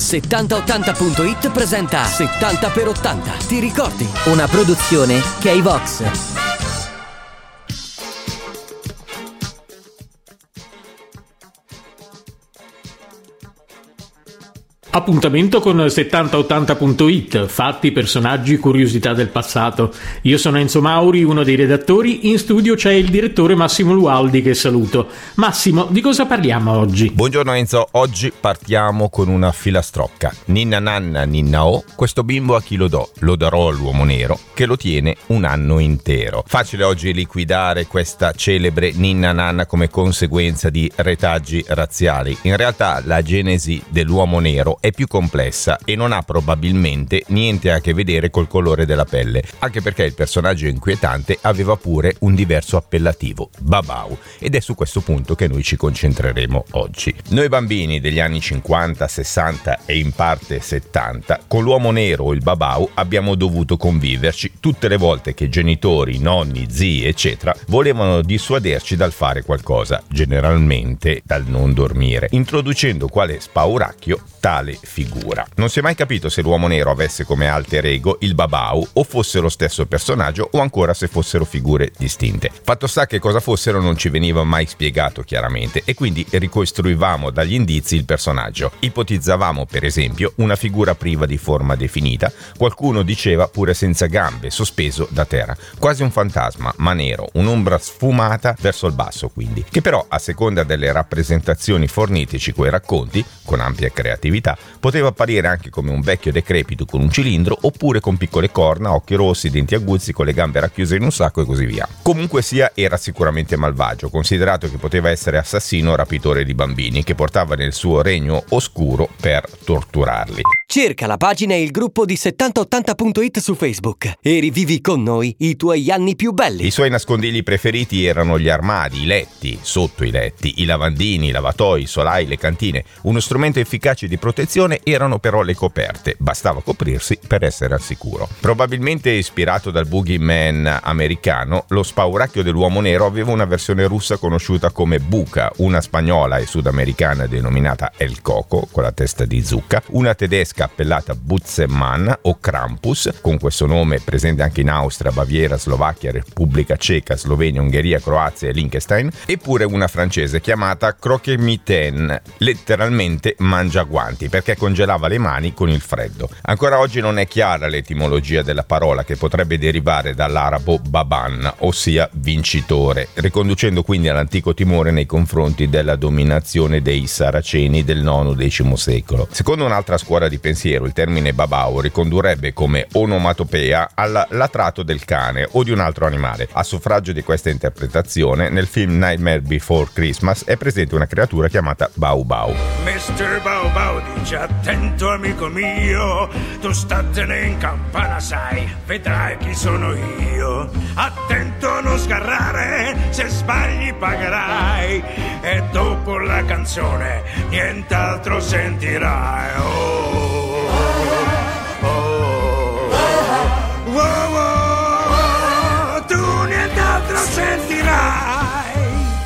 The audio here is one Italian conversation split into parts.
7080.it presenta 70x80. Ti ricordi? Una produzione K-Vox. Appuntamento con 7080.it, fatti, personaggi, curiosità del passato. Io sono Enzo Mauri, uno dei redattori, in studio c'è il direttore Massimo Lualdi che saluto. Massimo, di cosa parliamo oggi? Buongiorno Enzo, oggi partiamo con una filastrocca. Ninna nanna ninna o, questo bimbo a chi lo do? Lo darò all'uomo nero che lo tiene un anno intero. Facile oggi liquidare questa celebre ninna nanna come conseguenza di retaggi razziali. In realtà la genesi dell'uomo nero è più complessa e non ha probabilmente niente a che vedere col colore della pelle, anche perché il personaggio inquietante aveva pure un diverso appellativo, Babau, ed è su questo punto che noi ci concentreremo oggi. Noi bambini degli anni 50, 60 e in parte 70, con l'uomo nero o il Babau abbiamo dovuto conviverci tutte le volte che genitori, nonni, zii, eccetera, volevano dissuaderci dal fare qualcosa, generalmente dal non dormire, introducendo quale spauracchio tale tale figura. Non si è mai capito se l'uomo nero avesse come alter ego il Babau o fosse lo stesso personaggio o ancora se fossero figure distinte. Fatto sta che cosa fossero non ci veniva mai spiegato chiaramente e quindi ricostruivamo dagli indizi il personaggio. Ipotizzavamo per esempio una figura priva di forma definita, qualcuno diceva pure senza gambe, sospeso da terra, quasi un fantasma, ma nero, un'ombra sfumata verso il basso quindi, che però a seconda delle rappresentazioni forniteci quei racconti, con ampia creatività, poteva apparire anche come un vecchio decrepito con un cilindro oppure con piccole corna, occhi rossi, denti aguzzi, con le gambe racchiuse in un sacco e così via. Comunque sia, era sicuramente malvagio, considerato che poteva essere assassino o rapitore di bambini che portava nel suo regno oscuro per torturarli. Cerca la pagina e il gruppo di 7080.it su Facebook e rivivi con noi i tuoi anni più belli. I suoi nascondigli preferiti erano gli armadi, i letti, sotto i letti, i lavandini, i lavatoi, i solai, le cantine. Uno strumento efficace di protezione erano però le coperte, bastava coprirsi per essere al sicuro. Probabilmente ispirato dal boogeyman americano, lo spauracchio dell'uomo nero aveva una versione russa conosciuta come Buca, una spagnola e sudamericana denominata El Coco, con la testa di zucca, una tedesca appellata Butzemann o Krampus, con questo nome presente anche in Austria, Baviera, Slovacchia, Repubblica Ceca, Slovenia, Ungheria, Croazia e Liechtenstein, eppure una francese chiamata Croquemitaine, letteralmente mangiaguanti, perché congelava le mani con il freddo. Ancora oggi non è chiara l'etimologia della parola che potrebbe derivare dall'arabo baban, ossia vincitore, riconducendo quindi all'antico timore nei confronti della dominazione dei saraceni del IX-X secolo. Secondo un'altra scuola di pensiero, pensiero il termine babao ricondurrebbe come onomatopea al latrato del cane o di un altro animale. A suffragio di questa interpretazione, nel film Nightmare Before Christmas è presente una creatura chiamata Bau Bau. Mr. Bau Bau dice attento amico mio, tu statene in campana sai, vedrai chi sono io. Attento a non sgarrare, se sbagli pagherai. E dopo la canzone nient'altro sentirai. Oh.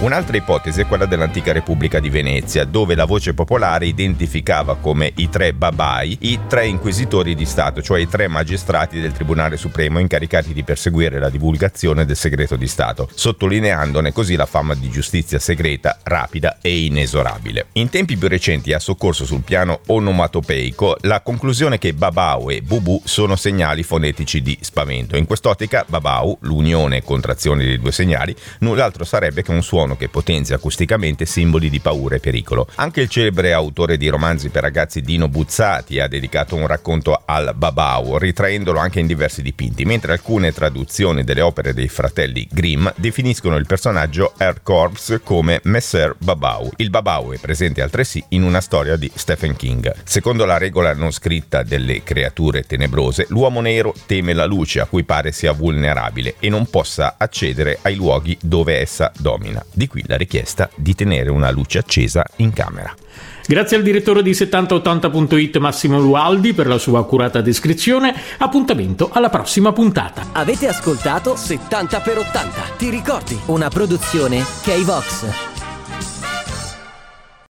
Un'altra ipotesi è quella dell'antica Repubblica di Venezia, dove la voce popolare identificava come i tre babai i tre inquisitori di Stato, cioè i tre magistrati del Tribunale Supremo incaricati di perseguire la divulgazione del segreto di Stato, sottolineandone così la fama di giustizia segreta, rapida e inesorabile. In tempi più recenti ha soccorso sul piano onomatopeico la conclusione che babau e bubu sono segnali fonetici di spavento. In quest'ottica babau, l'unione e contrazione dei due segnali, null'altro sarebbe che un suono suono che potenzia acusticamente simboli di paura e pericolo. Anche il celebre autore di romanzi per ragazzi Dino Buzzati ha dedicato un racconto al Babau, ritraendolo anche in diversi dipinti, mentre alcune traduzioni delle opere dei fratelli Grimm definiscono il personaggio Air Corps come Messer Babau. Il Babau è presente altresì in una storia di Stephen King. Secondo la regola non scritta delle creature tenebrose, l'uomo nero teme la luce a cui pare sia vulnerabile e non possa accedere ai luoghi dove essa domina. Di qui la richiesta di tenere una luce accesa in camera. Grazie al direttore di 7080.it Massimo Lualdi per la sua accurata descrizione. Appuntamento alla prossima puntata. Avete ascoltato 70 x 80. Ti ricordi? Una produzione K-Vox.